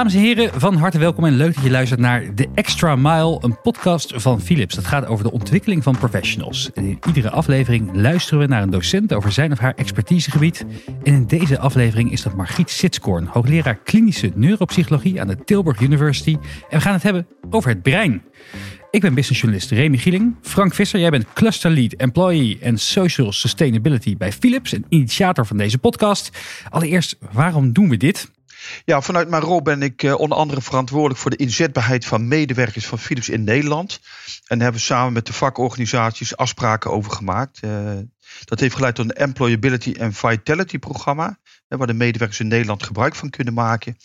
Dames en heren, van harte welkom en leuk dat je luistert naar The Extra Mile, een podcast van Philips. Dat gaat over de ontwikkeling van professionals. En in iedere aflevering luisteren we naar een docent over zijn of haar expertisegebied. En in deze aflevering is dat Margriet Sitskoorn, hoogleraar klinische neuropsychologie aan de Tilburg University. En we gaan het hebben over het brein. Ik ben businessjournalist Remy Gieling. Frank Visser, jij bent Cluster Lead Employee en Social Sustainability bij Philips en initiator van deze podcast. Allereerst, waarom doen we dit? Ja, vanuit mijn rol ben ik uh, onder andere verantwoordelijk voor de inzetbaarheid van medewerkers van Philips in Nederland. En daar hebben we samen met de vakorganisaties afspraken over gemaakt. Uh, dat heeft geleid tot een Employability and Vitality programma, waar de medewerkers in Nederland gebruik van kunnen maken.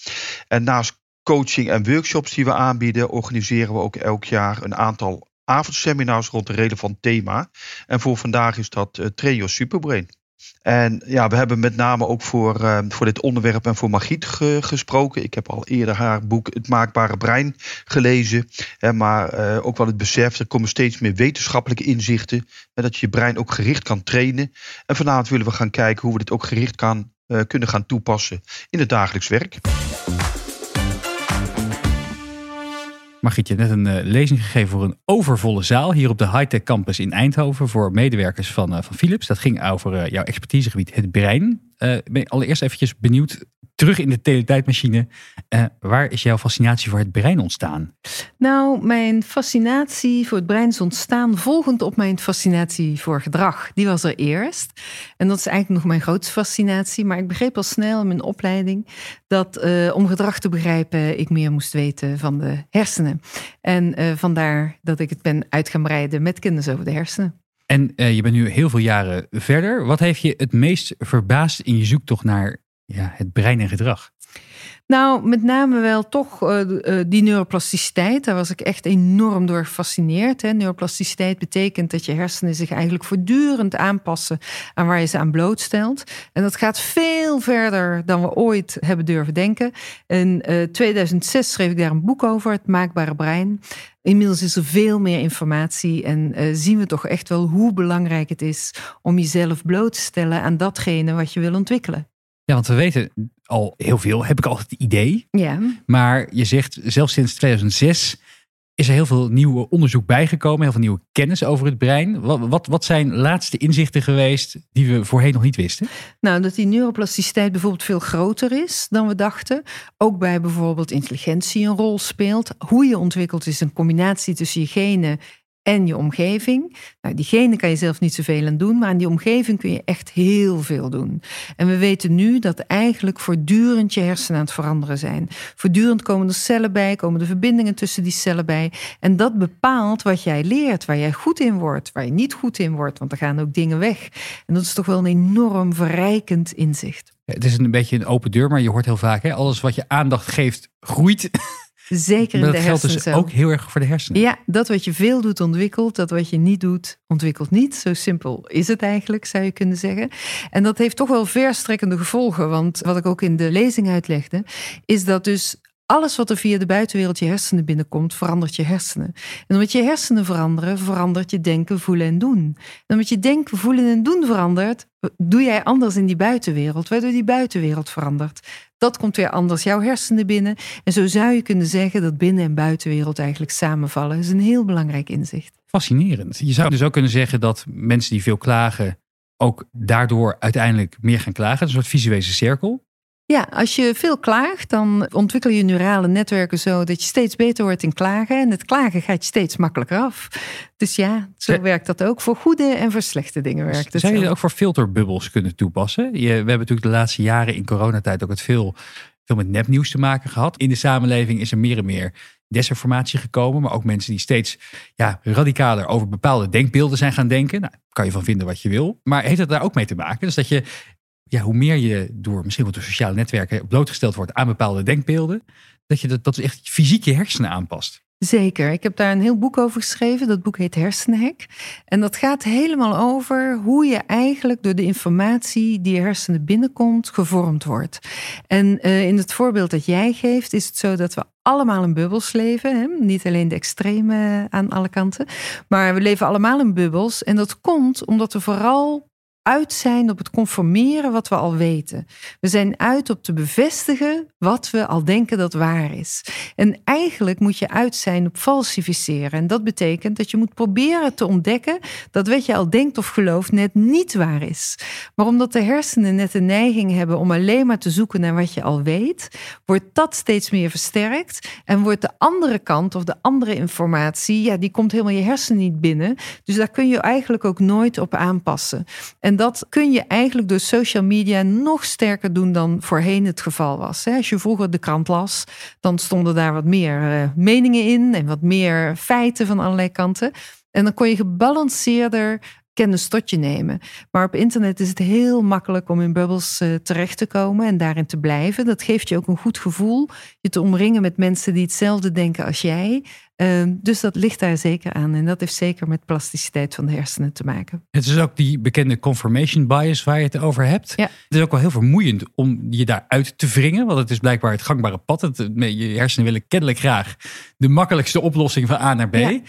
En naast coaching en workshops die we aanbieden, organiseren we ook elk jaar een aantal avondseminars rond een relevant thema. En voor vandaag is dat uh, Trio Superbrain. En ja, we hebben met name ook voor, uh, voor dit onderwerp en voor Margriet ge gesproken. Ik heb al eerder haar boek Het Maakbare Brein gelezen. Hè, maar uh, ook wel het besef, er komen steeds meer wetenschappelijke inzichten. Hè, dat je je brein ook gericht kan trainen. En vanavond willen we gaan kijken hoe we dit ook gericht kan, uh, kunnen gaan toepassen in het dagelijks werk. Margriet, je hebt net een uh, lezing gegeven voor een overvolle zaal hier op de Hightech Campus in Eindhoven voor medewerkers van, uh, van Philips. Dat ging over uh, jouw expertisegebied, het brein. Ben allereerst eventjes benieuwd, terug in de teletijdmachine. waar is jouw fascinatie voor het brein ontstaan? Nou, mijn fascinatie voor het brein is ontstaan volgend op mijn fascinatie voor gedrag. Die was er eerst. En dat is eigenlijk nog mijn grootste fascinatie. Maar ik begreep al snel in mijn opleiding dat om gedrag te begrijpen ik meer moest weten van de hersenen. En uh, vandaar dat ik het ben uit gaan breiden met kennis over de hersenen. En uh, je bent nu heel veel jaren verder. Wat heeft je het meest verbaasd in je zoektocht naar ja, het brein en gedrag? Nou, met name wel toch uh, uh, die neuroplasticiteit. Daar was ik echt enorm door gefascineerd. Hè. Neuroplasticiteit betekent dat je hersenen zich eigenlijk voortdurend aanpassen aan waar je ze aan blootstelt. En dat gaat veel verder dan we ooit hebben durven denken. In uh, 2006 schreef ik daar een boek over, Het Maakbare Brein. Inmiddels is er veel meer informatie en zien we toch echt wel hoe belangrijk het is om jezelf bloot te stellen aan datgene wat je wil ontwikkelen. Ja, want we weten al heel veel, heb ik altijd het idee. Ja. Maar je zegt, zelfs sinds 2006 is er heel veel nieuw onderzoek bijgekomen, heel veel nieuwe kennis over het brein. Wat, wat, wat zijn laatste inzichten geweest die we voorheen nog niet wisten? Nou, dat die neuroplasticiteit bijvoorbeeld veel groter is dan we dachten. Ook bij bijvoorbeeld intelligentie een rol speelt. Hoe je ontwikkelt is een combinatie tussen je genen en je omgeving. Nou, die genen kan je zelf niet zoveel aan doen, maar aan die omgeving kun je echt heel veel doen. En we weten nu dat eigenlijk voortdurend je hersenen aan het veranderen zijn. Voortdurend komen er cellen bij, komen er verbindingen tussen die cellen bij. En dat bepaalt wat jij leert, waar jij goed in wordt, waar je niet goed in wordt, want er gaan ook dingen weg. En dat is toch wel een enorm verrijkend inzicht. Het is een beetje een open deur, maar je hoort heel vaak, hè, alles wat je aandacht geeft, groeit. Zeker in de dat geldt dus ook heel erg voor de hersenen. Ja, dat wat je veel doet ontwikkelt, dat wat je niet doet ontwikkelt niet. Zo simpel is het eigenlijk, zou je kunnen zeggen. En dat heeft toch wel verstrekkende gevolgen, want wat ik ook in de lezing uitlegde, is dat dus alles wat er via de buitenwereld je hersenen binnenkomt, verandert je hersenen. En omdat je hersenen veranderen, verandert je denken, voelen en doen. En omdat je denken, voelen en doen verandert, doe jij anders in die buitenwereld, waardoor die buitenwereld verandert. Dat komt weer anders jouw hersenen binnen. En zo zou je kunnen zeggen dat binnen- en buitenwereld eigenlijk samenvallen. Dat is een heel belangrijk inzicht. Fascinerend. Je zou dus ook kunnen zeggen dat mensen die veel klagen ook daardoor uiteindelijk meer gaan klagen. Een soort visuele cirkel. Ja, als je veel klaagt, dan ontwikkel je neurale netwerken zo dat je steeds beter wordt in klagen. En het klagen gaat je steeds makkelijker af. Dus ja, zo Ja. werkt dat ook. Voor goede en voor slechte dingen werkt het. Zou je dat ook voor filterbubbels kunnen toepassen? Je, we hebben natuurlijk de laatste jaren in coronatijd ook het veel, veel met nepnieuws te maken gehad. In de samenleving is er meer en meer desinformatie gekomen. Maar ook mensen die steeds ja, radicaler over bepaalde denkbeelden zijn gaan denken. Nou, kan je van vinden wat je wil. Maar heeft het daar ook mee te maken? Dus dat je, ja, hoe meer je door misschien wel door sociale netwerken blootgesteld wordt aan bepaalde denkbeelden. Dat je dat, dat echt fysiek je hersenen aanpast. Zeker. Ik heb daar een heel boek over geschreven. Dat boek heet Hersenhek. En dat gaat helemaal over hoe je eigenlijk door de informatie die je hersenen binnenkomt gevormd wordt. En uh, in het voorbeeld dat jij geeft, is het zo dat we allemaal in bubbels leven. Hè? Niet alleen de extreme aan alle kanten. Maar we leven allemaal in bubbels. En dat komt omdat we vooral uit zijn op het conformeren wat we al weten. We zijn uit op te bevestigen wat we al denken dat waar is. En eigenlijk moet je uit zijn op falsificeren. En dat betekent dat je moet proberen te ontdekken dat wat je al denkt of gelooft net niet waar is. Maar omdat de hersenen net de neiging hebben om alleen maar te zoeken naar wat je al weet, wordt dat steeds meer versterkt en wordt de andere kant of de andere informatie, ja, die komt helemaal je hersenen niet binnen. Dus daar kun je eigenlijk ook nooit op aanpassen. En dat kun je eigenlijk door social media nog sterker doen dan voorheen het geval was. Als je vroeger de krant las, dan stonden daar wat meer eh, meningen in en wat meer feiten van allerlei kanten. En dan kon je gebalanceerder kennis tot je nemen. Maar op internet is het heel makkelijk om in bubbels uh, terecht te komen en daarin te blijven. Dat geeft je ook een goed gevoel. Je te omringen met mensen die hetzelfde denken als jij. Uh, dus dat ligt daar zeker aan. En dat heeft zeker met plasticiteit van de hersenen te maken. Het is ook die bekende confirmation bias waar je het over hebt. Ja. Het is ook wel heel vermoeiend om je daaruit te wringen. Want het is blijkbaar het gangbare pad. Het, je hersenen willen kennelijk graag de makkelijkste oplossing van A naar B. Ja.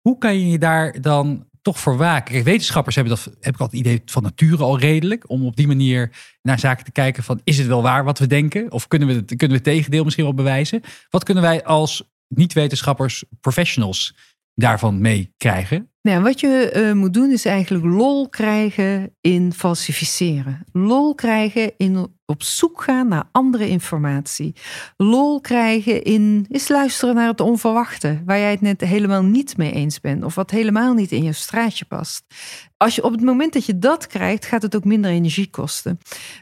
Hoe kan je je daar dan toch voor waken. Wetenschappers hebben dat, heb ik altijd het idee van nature al redelijk. Om op die manier naar zaken te kijken van, is het wel waar wat we denken? Of kunnen we het, kunnen we het tegendeel misschien wel bewijzen? Wat kunnen wij als niet-wetenschappers, professionals daarvan meekrijgen? Nou, wat je uh, moet doen is eigenlijk lol krijgen in falsificeren. Lol krijgen in op zoek gaan naar andere informatie. Lol krijgen in eens luisteren naar het onverwachte, waar jij het net helemaal niet mee eens bent of wat helemaal niet in je straatje past. Als je op het moment dat je dat krijgt, gaat het ook minder energie kosten.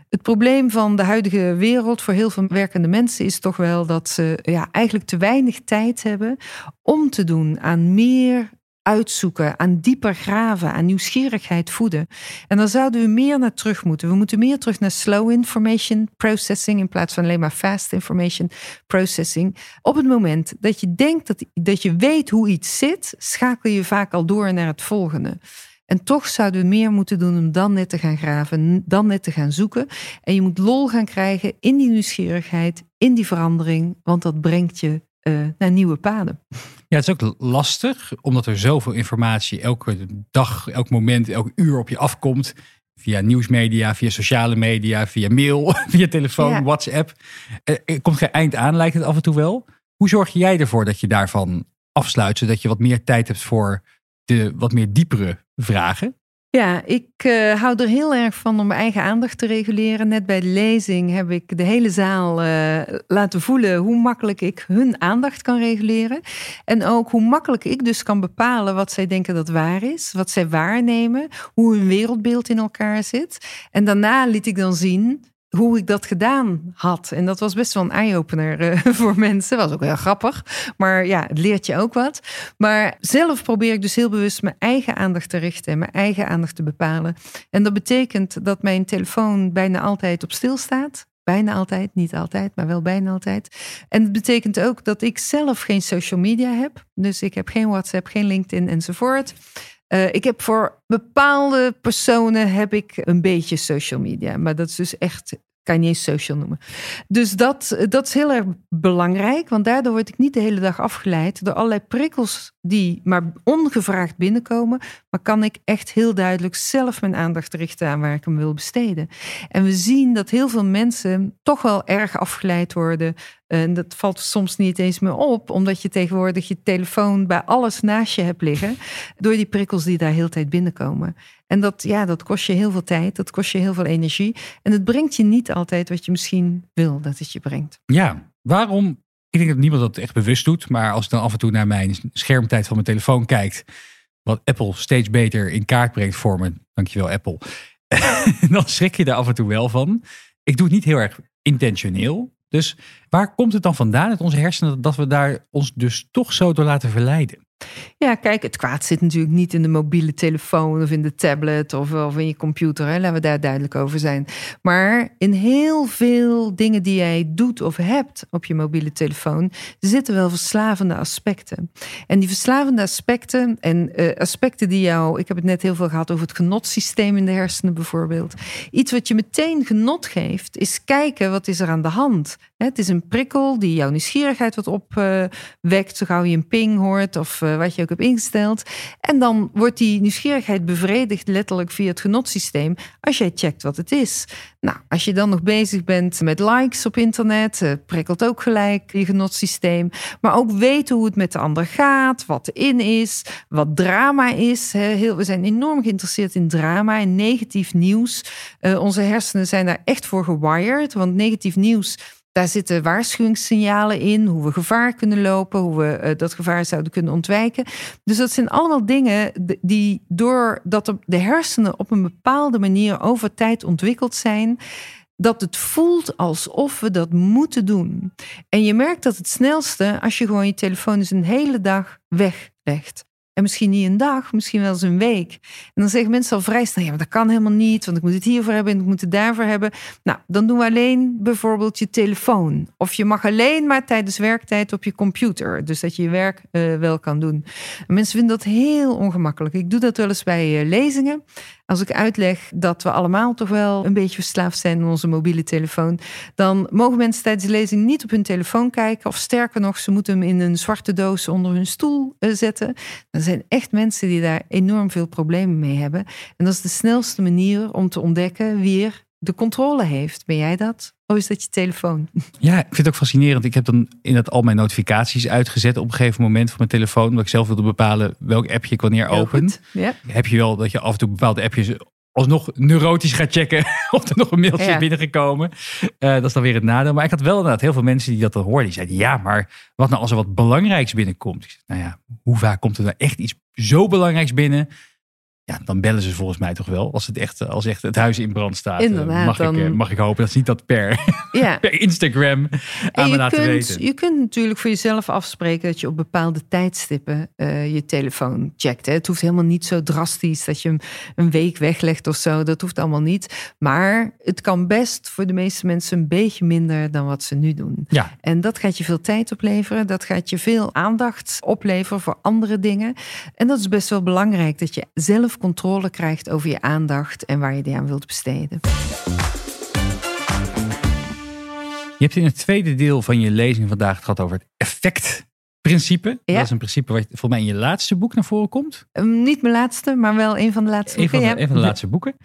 Het probleem van de huidige wereld voor heel veel werkende mensen is toch wel dat ze ja, eigenlijk te weinig tijd hebben om te doen aan meer uitzoeken, aan dieper graven, aan nieuwsgierigheid voeden. En dan zouden we meer naar terug moeten. We moeten meer terug naar slow information processing in plaats van alleen maar fast information processing. Op het moment dat je denkt dat, dat je weet hoe iets zit, schakel je vaak al door naar het volgende. En toch zouden we meer moeten doen om dan net te gaan graven, dan net te gaan zoeken. En je moet lol gaan krijgen in die nieuwsgierigheid, in die verandering, want dat brengt je uh, naar nieuwe paden. Ja, het is ook lastig, omdat er zoveel informatie elke dag, elk moment, elk uur op je afkomt. Via nieuwsmedia, via sociale media, via mail, via telefoon, ja. WhatsApp. Er komt geen eind aan, lijkt het af en toe wel. Hoe zorg jij ervoor dat je daarvan afsluit, zodat je wat meer tijd hebt voor de wat meer diepere vragen? Ja, ik uh, hou er heel erg van om mijn eigen aandacht te reguleren. Net bij de lezing heb ik de hele zaal uh, laten voelen hoe makkelijk ik hun aandacht kan reguleren. En ook hoe makkelijk ik dus kan bepalen wat zij denken dat waar is, wat zij waarnemen, hoe hun wereldbeeld in elkaar zit. En daarna liet ik dan zien hoe ik dat gedaan had. En dat was best wel een eye-opener uh, voor mensen. Was ook heel grappig. Maar ja, het leert je ook wat. Maar zelf probeer ik dus heel bewust mijn eigen aandacht te richten en mijn eigen aandacht te bepalen. En dat betekent dat mijn telefoon bijna altijd op stil staat. Bijna altijd, niet altijd, maar wel bijna altijd. En het betekent ook dat ik zelf geen social media heb. Dus ik heb geen WhatsApp, geen LinkedIn enzovoort. Uh, ik heb voor bepaalde personen heb ik een beetje social media. Maar dat is dus echt kan je niet eens social noemen. Dus dat, dat is heel erg belangrijk, want daardoor word ik niet de hele dag afgeleid door allerlei prikkels die maar ongevraagd binnenkomen. Maar kan ik echt heel duidelijk zelf mijn aandacht richten aan waar ik hem wil besteden. En we zien dat heel veel mensen toch wel erg afgeleid worden. En dat valt soms niet eens meer op, omdat je tegenwoordig je telefoon bij alles naast je hebt liggen. Door die prikkels die daar heel tijd binnenkomen. En dat, ja, dat kost je heel veel tijd, dat kost je heel veel energie. En het brengt je niet altijd wat je misschien wil dat het je brengt. Ja, waarom? Ik denk dat niemand dat echt bewust doet. Maar als ik dan af en toe naar mijn schermtijd van mijn telefoon kijkt. Wat Apple steeds beter in kaart brengt voor me. Dankjewel Apple. dan schrik je daar af en toe wel van. Ik doe het niet heel erg intentioneel. Dus waar komt het dan vandaan uit onze hersenen dat we daar ons dus toch zo door laten verleiden? Ja, kijk, het kwaad zit natuurlijk niet in de mobiele telefoon of in de tablet of, of in je computer. Hè? Laten we daar duidelijk over zijn. Maar in heel veel dingen die jij doet of hebt op je mobiele telefoon, zitten wel verslavende aspecten. En die verslavende aspecten en uh, aspecten die jou, ik heb het net heel veel gehad over het genotsysteem in de hersenen bijvoorbeeld. Iets wat je meteen genot geeft, is kijken wat is er aan de hand. Het is een prikkel die jouw nieuwsgierigheid wat opwekt, zo gauw je een ping hoort of eh, wat je ook hebt ingesteld. En dan wordt die nieuwsgierigheid bevredigd letterlijk via het genotsysteem als jij checkt wat het is. Nou, als je dan nog bezig bent met likes op internet, uh, prikkelt ook gelijk je genotsysteem. Maar ook weten hoe het met de ander gaat, wat erin is, wat drama is. We zijn enorm geïnteresseerd in drama en negatief nieuws. Uh, onze hersenen zijn daar echt voor gewired, want negatief nieuws daar zitten waarschuwingssignalen in, hoe we gevaar kunnen lopen, hoe we uh, dat gevaar zouden kunnen ontwijken. Dus dat zijn allemaal dingen die doordat de hersenen op een bepaalde manier over tijd ontwikkeld zijn, dat het voelt alsof we dat moeten doen. En je merkt dat het snelste als je gewoon je telefoon eens een hele dag weglegt. En misschien niet een dag, misschien wel eens een week. En dan zeggen mensen al vrij snel, ja, maar dat kan helemaal niet, want ik moet het hiervoor hebben en ik moet het daarvoor hebben. Nou, dan doen we alleen bijvoorbeeld je telefoon. Of je mag alleen maar tijdens werktijd op je computer. Dus dat je je werk uh, wel kan doen. En mensen vinden dat heel ongemakkelijk. Ik doe dat wel eens bij uh, lezingen. Als ik uitleg dat we allemaal toch wel een beetje verslaafd zijn aan onze mobiele telefoon, dan mogen mensen tijdens de lezing niet op hun telefoon kijken. Of sterker nog, ze moeten hem in een zwarte doos onder hun stoel uh, zetten. Er zijn echt mensen die daar enorm veel problemen mee hebben. En dat is de snelste manier om te ontdekken wie er de controle heeft. Ben jij dat? Of is dat je telefoon? Ja, ik vind het ook fascinerend. Ik heb dan in het al mijn notificaties uitgezet op een gegeven moment van mijn telefoon. Omdat ik zelf wilde bepalen welk appje ik wanneer open. Ja. Heb je wel dat je af en toe bepaalde appjes alsnog neurotisch gaat checken of er nog een mailtje binnengekomen. Uh, dat is dan weer het nadeel. Maar ik had wel inderdaad heel veel mensen die dat dan hoorden. Die zeiden, ja, maar wat nou als er wat belangrijks binnenkomt? Ik zei, nou ja, hoe vaak komt er nou echt iets zo belangrijks binnen ja, dan bellen ze volgens mij toch wel. Als het echt, als echt het huis in brand staat. Eh, Inderdaad, mag, dan... ik, mag ik hopen dat ze niet dat per, ja. per Instagram aan me laten kunt, weten. Je kunt natuurlijk voor jezelf afspreken dat je op bepaalde tijdstippen uh, je telefoon checkt. Hè. Het hoeft helemaal niet zo drastisch dat je hem een week weglegt of zo. Dat hoeft allemaal niet. Maar het kan best voor de meeste mensen een beetje minder dan wat ze nu doen. Ja. En dat gaat je veel tijd opleveren. Dat gaat je veel aandacht opleveren voor andere dingen. En dat is best wel belangrijk dat je zelf controle krijgt over je aandacht en waar je die aan wilt besteden. Je hebt in het tweede deel van je lezing vandaag het gehad over het effectprincipe. Ja. Dat is een principe wat volgens mij in je laatste boek naar voren komt. Um, niet mijn laatste, maar wel een van de laatste Een van boeken. de, ja. een van de laatste boeken.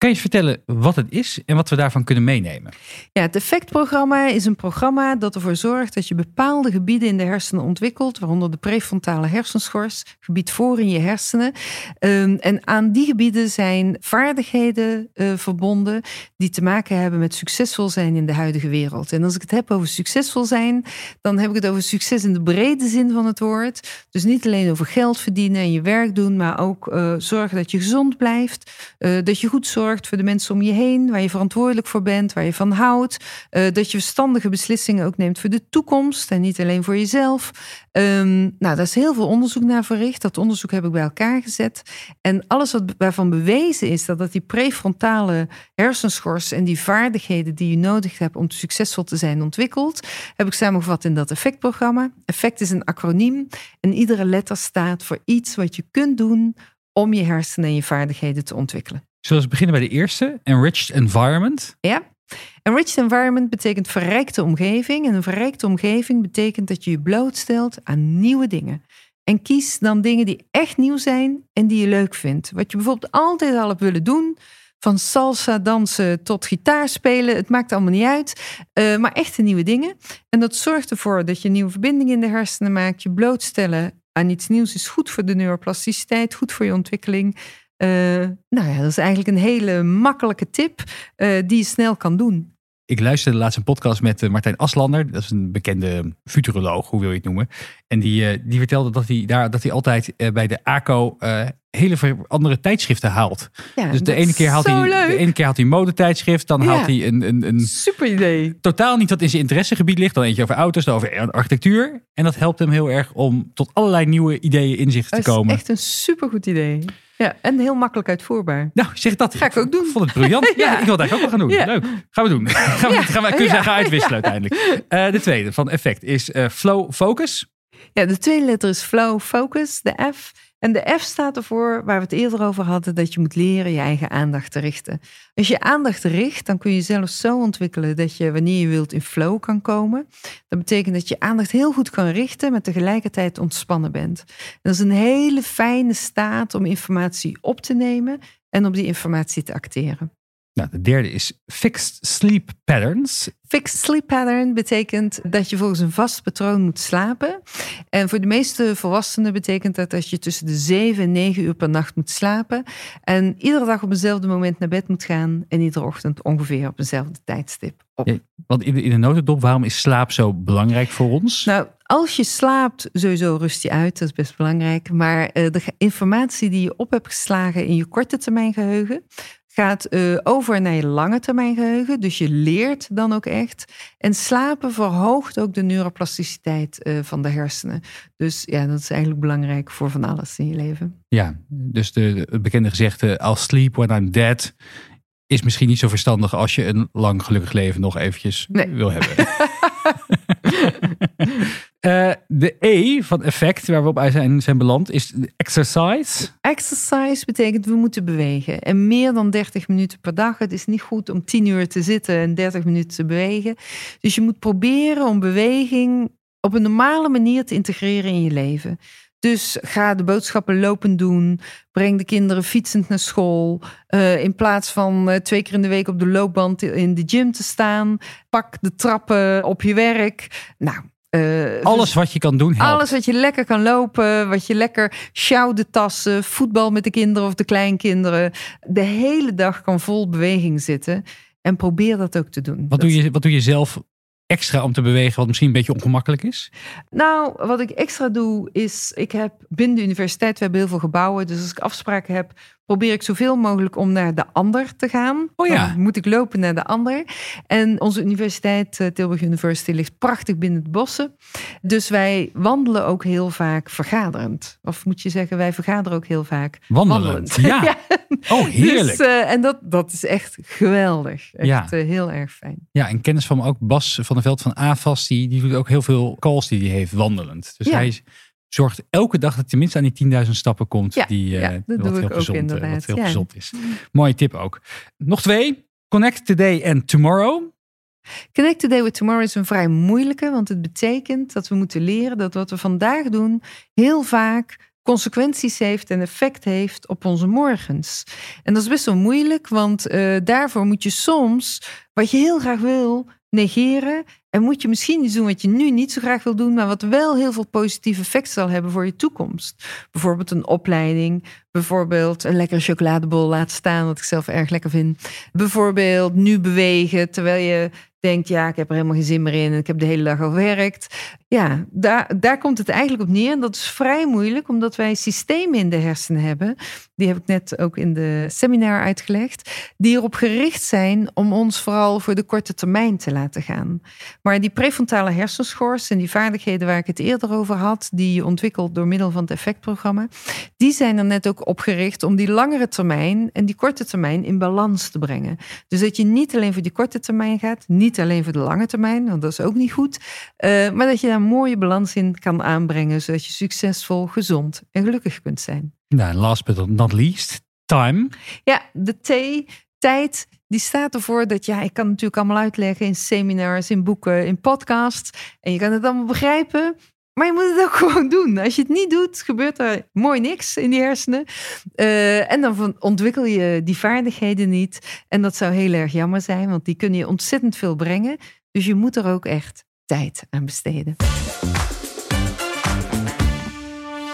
Kan je vertellen wat het is en wat we daarvan kunnen meenemen? Ja, het effectprogramma is een programma dat ervoor zorgt dat je bepaalde gebieden in de hersenen ontwikkelt, waaronder de prefrontale hersenschors, gebied voor in je hersenen. Um, en aan die gebieden zijn vaardigheden uh, verbonden die te maken hebben met succesvol zijn in de huidige wereld. En als ik het heb over succesvol zijn, dan heb ik het over succes in de brede zin van het woord. Dus niet alleen over geld verdienen en je werk doen, maar ook uh, zorgen dat je gezond blijft, uh, dat je goed zorgt voor de mensen om je heen, waar je verantwoordelijk voor bent, waar je van houdt. Uh, dat je verstandige beslissingen ook neemt voor de toekomst en niet alleen voor jezelf. Um, nou, daar is heel veel onderzoek naar verricht. Dat onderzoek heb ik bij elkaar gezet. En alles wat waarvan bewezen is dat, dat die prefrontale hersenschors en die vaardigheden die je nodig hebt om succesvol te zijn ontwikkeld, heb ik samengevat in dat effectprogramma. Effect is een acroniem en iedere letter staat voor iets wat je kunt doen om je hersenen en je vaardigheden te ontwikkelen. Zullen we beginnen bij de eerste, enriched environment? Ja. Enriched environment betekent verrijkte omgeving. En een verrijkte omgeving betekent dat je je blootstelt aan nieuwe dingen. En kies dan dingen die echt nieuw zijn en die je leuk vindt. Wat je bijvoorbeeld altijd al hebt willen doen. Van salsa dansen tot gitaar spelen. Het maakt allemaal niet uit. Uh, maar echte nieuwe dingen. En dat zorgt ervoor dat je nieuwe verbindingen in de hersenen maakt. Je blootstellen aan iets nieuws is goed voor de neuroplasticiteit. Goed voor je ontwikkeling. Uh, nou ja, dat is eigenlijk een hele makkelijke tip uh, die je snel kan doen. Ik luisterde laatst een podcast met uh, Martijn Aslander. Dat is een bekende futuroloog, hoe wil je het noemen. En die, die vertelde dat hij, daar, dat hij altijd bij de ACO hele andere tijdschriften haalt. Ja, dus de ene, keer haalt hij, leuk. de ene keer haalt hij een modetijdschrift. Dan Ja. haalt hij een, een, een Super idee. totaal niet wat in zijn interessegebied ligt. Dan eentje over auto's, dan over architectuur. En dat helpt hem heel erg om tot allerlei nieuwe ideeën inzichten Dat te is komen. echt een supergoed idee. Ja, en heel makkelijk uitvoerbaar. Nou, zeg dat. Ga ik ook doen. vond het briljant. ja. Ja. ik wil het eigenlijk ook wel gaan doen. Ja. Leuk. Gaan we doen. Gaan we, gaan we, kunnen we gaan uitwisselen uiteindelijk. Eh, de tweede van effect is eh, flow focus. Ja, de tweede letter is flow focus, de F. En de F staat ervoor, waar we het eerder over hadden, dat je moet leren je eigen aandacht te richten. Als je aandacht richt, dan kun je zelf zo ontwikkelen dat je wanneer je wilt in flow kan komen. Dat betekent dat je aandacht heel goed kan richten, maar tegelijkertijd ontspannen bent. dat is een hele fijne staat om informatie op te nemen en op die informatie te acteren. Nou, de derde is fixed sleep patterns. Fixed sleep pattern betekent dat je volgens een vast patroon moet slapen. En voor de meeste volwassenen betekent dat dat je tussen de 7 en 9 uur per nacht moet slapen. En iedere dag op eenzelfde moment naar bed moet gaan. En iedere ochtend ongeveer op eenzelfde tijdstip op. Ja, want in de, in de notendop, waarom is slaap zo belangrijk voor ons? Nou, als je slaapt, sowieso rust je uit, dat is best belangrijk. Maar eh, de informatie die je op hebt geslagen in je korte termijn geheugen, gaat uh, over naar je lange termijn geheugen. Dus je leert dan ook echt. En slapen verhoogt ook de neuroplasticiteit uh, van de hersenen. Dus ja, dat is eigenlijk belangrijk voor van alles in je leven. Ja, dus de, bekende gezegde: I'll sleep when I'm dead. Is misschien niet zo verstandig als je een lang gelukkig leven nog eventjes nee. wil hebben. Uh, de E van effect waar we op zijn, zijn beland is exercise. Exercise betekent we moeten bewegen. En meer dan 30 minuten per dag. Het is niet goed om 10 uur te zitten en 30 minuten te bewegen. Dus je moet proberen om beweging op een normale manier te integreren in je leven. Dus ga de boodschappen lopend doen. Breng de kinderen fietsend naar school. Uh, in plaats van uh, twee keer in de week op de loopband in de gym te staan. Pak de trappen op je werk. Nou, uh, alles dus wat je kan doen. Helpt. Alles wat je lekker kan lopen, wat je lekker sjouwde tassen, voetbal met de kinderen of de kleinkinderen. De hele dag kan vol beweging zitten. En probeer dat ook te doen. Wat, doe, je, wat doe je zelf extra om te bewegen, wat misschien een beetje ongemakkelijk is? Nou, wat ik extra doe, is ik heb binnen de universiteit, we hebben heel veel gebouwen. Dus als ik afspraken heb, probeer ik zoveel mogelijk om naar de ander te gaan. Oh ja. Dan moet ik lopen naar de ander. En onze universiteit, eh, Tilburg University, ligt prachtig binnen het bossen. Dus wij wandelen ook heel vaak vergaderend. Of moet je zeggen, wij vergaderen ook heel vaak wandelend. Ja. Oh, heerlijk. Dus, uh, en dat, dat is echt geweldig. Echt ja. Uh, heel erg fijn. Ja, en kennis van me ook, Bas van der Veld van AFAS, die, die doet ook heel veel calls die hij heeft wandelend. Dus ja. hij zorgt elke dag dat tenminste aan die 10.000 stappen komt. Ja, die, ja, dat wat heel gezond, inderdaad. Wat heel ja. gezond is. Mooie tip ook. Nog twee. Connect today and tomorrow. Connect today with tomorrow is een vrij moeilijke, want het betekent dat we moeten leren dat wat we vandaag doen heel vaak consequenties heeft en effect heeft op onze morgens. En dat is best wel moeilijk, want uh, daarvoor moet je soms wat je heel graag wil negeren en moet je misschien iets doen wat je nu niet zo graag wil doen, maar wat wel heel veel positief effect zal hebben voor je toekomst. Bijvoorbeeld een opleiding, bijvoorbeeld een lekkere chocoladebol laten staan, wat ik zelf erg lekker vind. Bijvoorbeeld nu bewegen terwijl je denkt, ja, ik heb er helemaal geen zin meer in en ik heb de hele dag al gewerkt. Ja, daar, daar komt het eigenlijk op neer. En dat is vrij moeilijk, omdat wij systemen in de hersenen hebben. Die heb ik net ook in de seminar uitgelegd. Die erop gericht zijn om ons vooral voor de korte termijn te laten gaan. Maar die prefrontale hersenschors en die vaardigheden waar ik het eerder over had, die je ontwikkelt door middel van het effectprogramma, die zijn er net ook opgericht om die langere termijn en die korte termijn in balans te brengen. Dus dat je niet alleen voor die korte termijn gaat, niet alleen voor de lange termijn, want dat is ook niet goed, uh, maar dat je daar een mooie balans in kan aanbrengen, zodat je succesvol, gezond en gelukkig kunt zijn. Nou, last but not least, time. Ja, de T, tijd, die staat ervoor dat, ja, ik kan natuurlijk allemaal uitleggen in seminars, in boeken, in podcasts. En je kan het allemaal begrijpen. Maar je moet het ook gewoon doen. Als je het niet doet, gebeurt er mooi niks in die hersenen. Uh, en dan ontwikkel je die vaardigheden niet. En dat zou heel erg jammer zijn, want die kunnen je ontzettend veel brengen. Dus je moet er ook echt tijd aan besteden.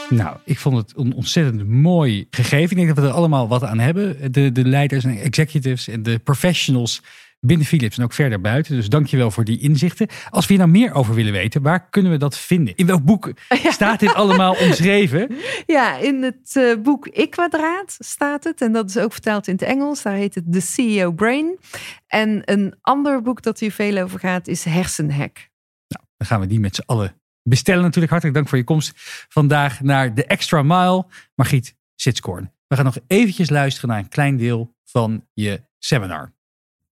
Nou, ik vond het een ontzettend mooi gegeven. Ik denk dat we er allemaal wat aan hebben. De, de leiders en executives en de professionals binnen Philips en ook verder buiten. Dus dankjewel voor die inzichten. Als we hier nou meer over willen weten, waar kunnen we dat vinden? In welk boek staat dit allemaal omschreven? Ja, in het uh, boek Ik-kwadraat staat het. En dat is ook vertaald in het Engels. Daar heet het The CEO Brain. En een ander boek dat hier veel over gaat is Hersenhack. Nou, dan gaan we die met z'n allen bestellen natuurlijk. Hartelijk dank voor je komst vandaag naar de Extra Mile. Margriet Sitskoorn. We gaan nog eventjes luisteren naar een klein deel van je seminar.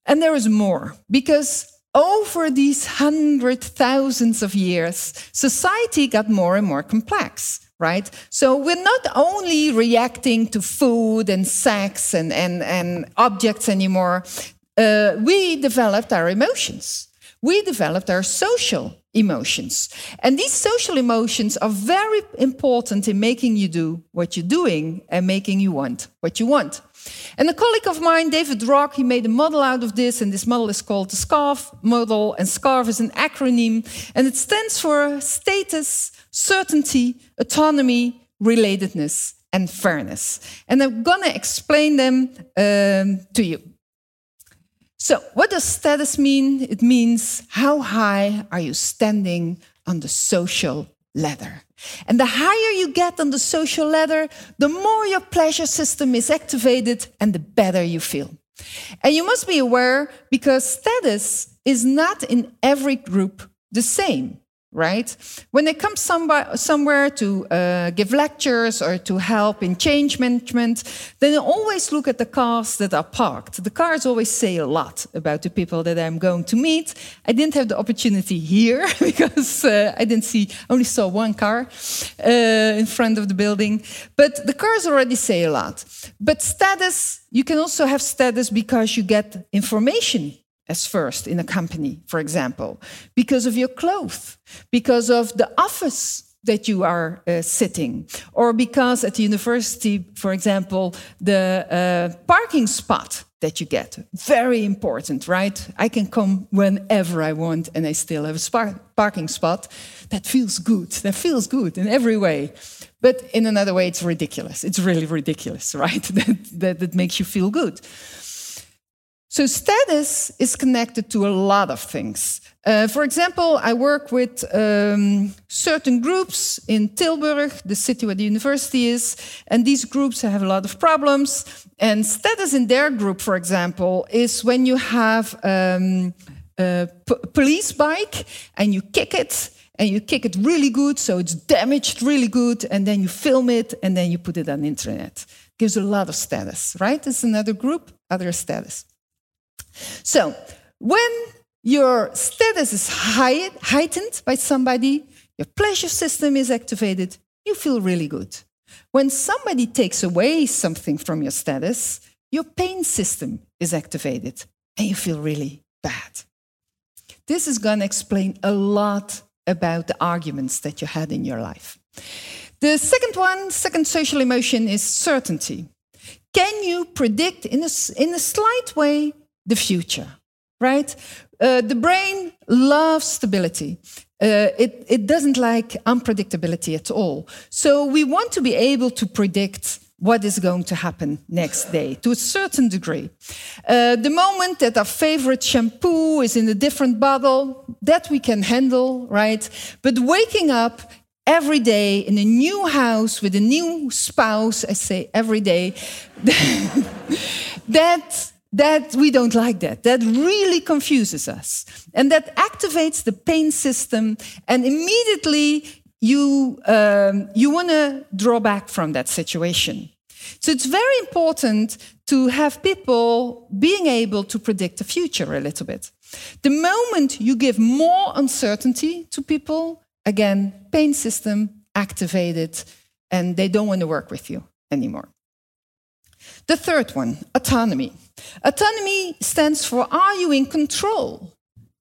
And there is more, because over these hundred thousands of years, society got more and more complex. right? So we're not only reacting to food and sex and, and, and objects anymore. Uh, we developed our emotions. We developed our social emotions. And these social emotions are very important in making you do what you're doing and making you want what you want. And a colleague of mine, David Rock, he made a model out of this, and this model is called the SCARF model. And SCARF is an acronym, and it stands for status, certainty, autonomy, relatedness, and fairness. And I'm gonna explain them um, to you. So, what does status mean? It means how high are you standing on the social ladder? And the higher you get on the social ladder, the more your pleasure system is activated and the better you feel. And you must be aware because status is not in every group the same right? When they come somewhere to uh, give lectures or to help in change management, then they always look at the cars that are parked. The cars always say a lot about the people that I'm going to meet. I didn't have the opportunity here because uh, I didn't see, only saw one car uh, in front of the building. But the cars already say a lot. But status, you can also have status because you get information as first in a company, for example, because of your clothes, because of the office that you are uh, sitting, or because at the university, for example, the uh, parking spot that you get. Very important, right? I can come whenever I want and I still have a parking spot. That feels good. That feels good in every way. But in another way, it's ridiculous. It's really ridiculous, right? that, that, that makes you feel good. So status is connected to a lot of things. Uh, for example, I work with um, certain groups in Tilburg, the city where the university is, and these groups have a lot of problems. And status in their group, for example, is when you have um, a police bike and you kick it, and you kick it really good, so it's damaged really good, and then you film it, and then you put it on the internet. Gives a lot of status, right? It's another group, other status. So, when your status is high, heightened by somebody, your pleasure system is activated, you feel really good. When somebody takes away something from your status, your pain system is activated and you feel really bad. This is going to explain a lot about the arguments that you had in your life. The second one, second social emotion, is certainty. Can you predict in a, in a slight way the future, right? Uh, the brain loves stability. Uh, it, it doesn't like unpredictability at all. So we want to be able to predict what is going to happen next day to a certain degree. Uh, the moment that our favorite shampoo is in a different bottle, that we can handle, right? But waking up every day in a new house with a new spouse, I say every day, that that we don't like that. That really confuses us. And that activates the pain system, and immediately you, um, you want to draw back from that situation. So it's very important to have people being able to predict the future a little bit. The moment you give more uncertainty to people, again, pain system activated, and they don't want to work with you anymore. The third one, autonomy. Autonomy stands for Are you in control?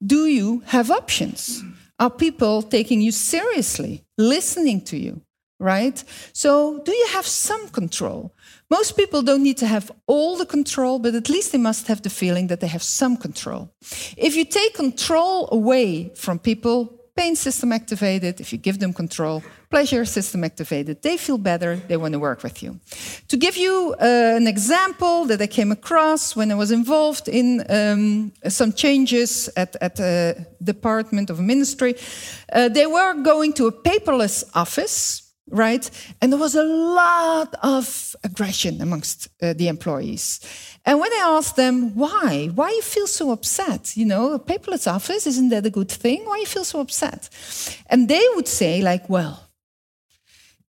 Do you have options? Are people taking you seriously, listening to you? Right? So, do you have some control? Most people don't need to have all the control, but at least they must have the feeling that they have some control. If you take control away from people, pain system activated, if you give them control, pleasure system activated, they feel better, they want to work with you. To give you uh, an example that I came across when I was involved in um, some changes at, at the Department of Ministry, uh, they were going to a paperless office right? And there was a lot of aggression amongst uh, the employees. And when I asked them why, why you feel so upset, you know, a paperless office, isn't that a good thing? Why you feel so upset? And they would say, like, well,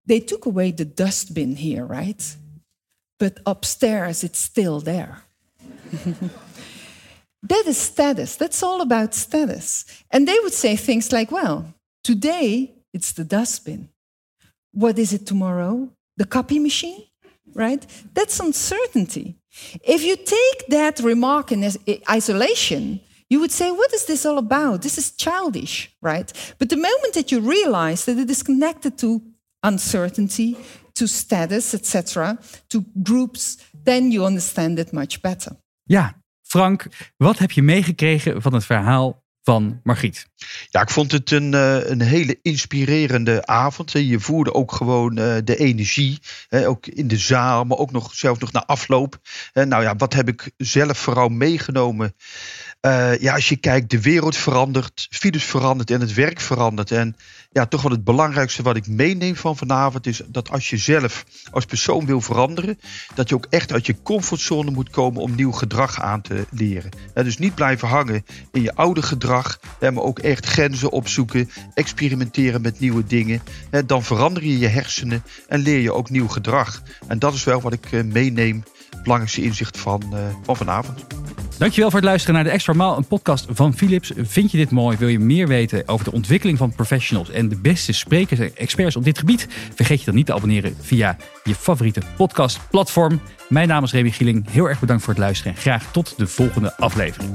they took away the dustbin here, right? But upstairs, it's still there. that is status. That's all about status. And they would say things like, well, today it's the dustbin what is it tomorrow? The copy machine, right? That's uncertainty. If you take that remark in isolation, you would say, What is this all about? This is childish, right? But the moment that you realize that it is connected to uncertainty, to status, etc., to groups, then you understand it much better. Ja, Frank, wat heb je meegekregen van het verhaal van Margriet? Ja, ik vond het een, eh, een hele inspirerende avond. Je voerde ook gewoon eh, de energie, ook in de zaal, maar ook nog zelf nog na afloop. Nou ja, wat heb ik zelf vooral meegenomen? Uh, ja, als je kijkt, de wereld verandert, virus verandert en het werk verandert. En ja, toch wel het belangrijkste wat ik meeneem van vanavond is dat als je zelf als persoon wil veranderen, dat je ook echt uit je comfortzone moet komen om nieuw gedrag aan te leren. dus niet blijven hangen in je oude gedrag, maar ook echt grenzen opzoeken, experimenteren met nieuwe dingen. Dan verander je je hersenen en leer je ook nieuw gedrag. En dat is wel wat ik eh, meeneem, het belangrijkste inzicht van, uh, van vanavond. Dankjewel voor het luisteren naar de Extra Maal, een podcast van Philips. Vind je dit mooi? Wil je meer weten over de ontwikkeling van professionals en de beste sprekers en experts op dit gebied? Vergeet je dan niet te abonneren via je favoriete podcastplatform. Mijn naam is Remy Gieling. Heel erg bedankt voor het luisteren en graag tot de volgende aflevering.